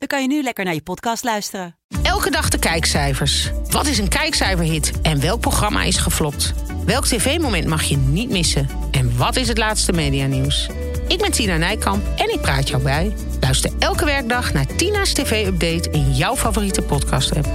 dan kan je nu lekker naar je podcast luisteren. Elke dag de kijkcijfers. Wat is een kijkcijferhit en welk programma is geflopt? Welk tv-moment mag je niet missen? En wat is het laatste medianieuws? Ik ben Tina Nijkamp en ik praat jou bij. Luister elke werkdag naar Tina's TV-update in jouw favoriete podcast-app.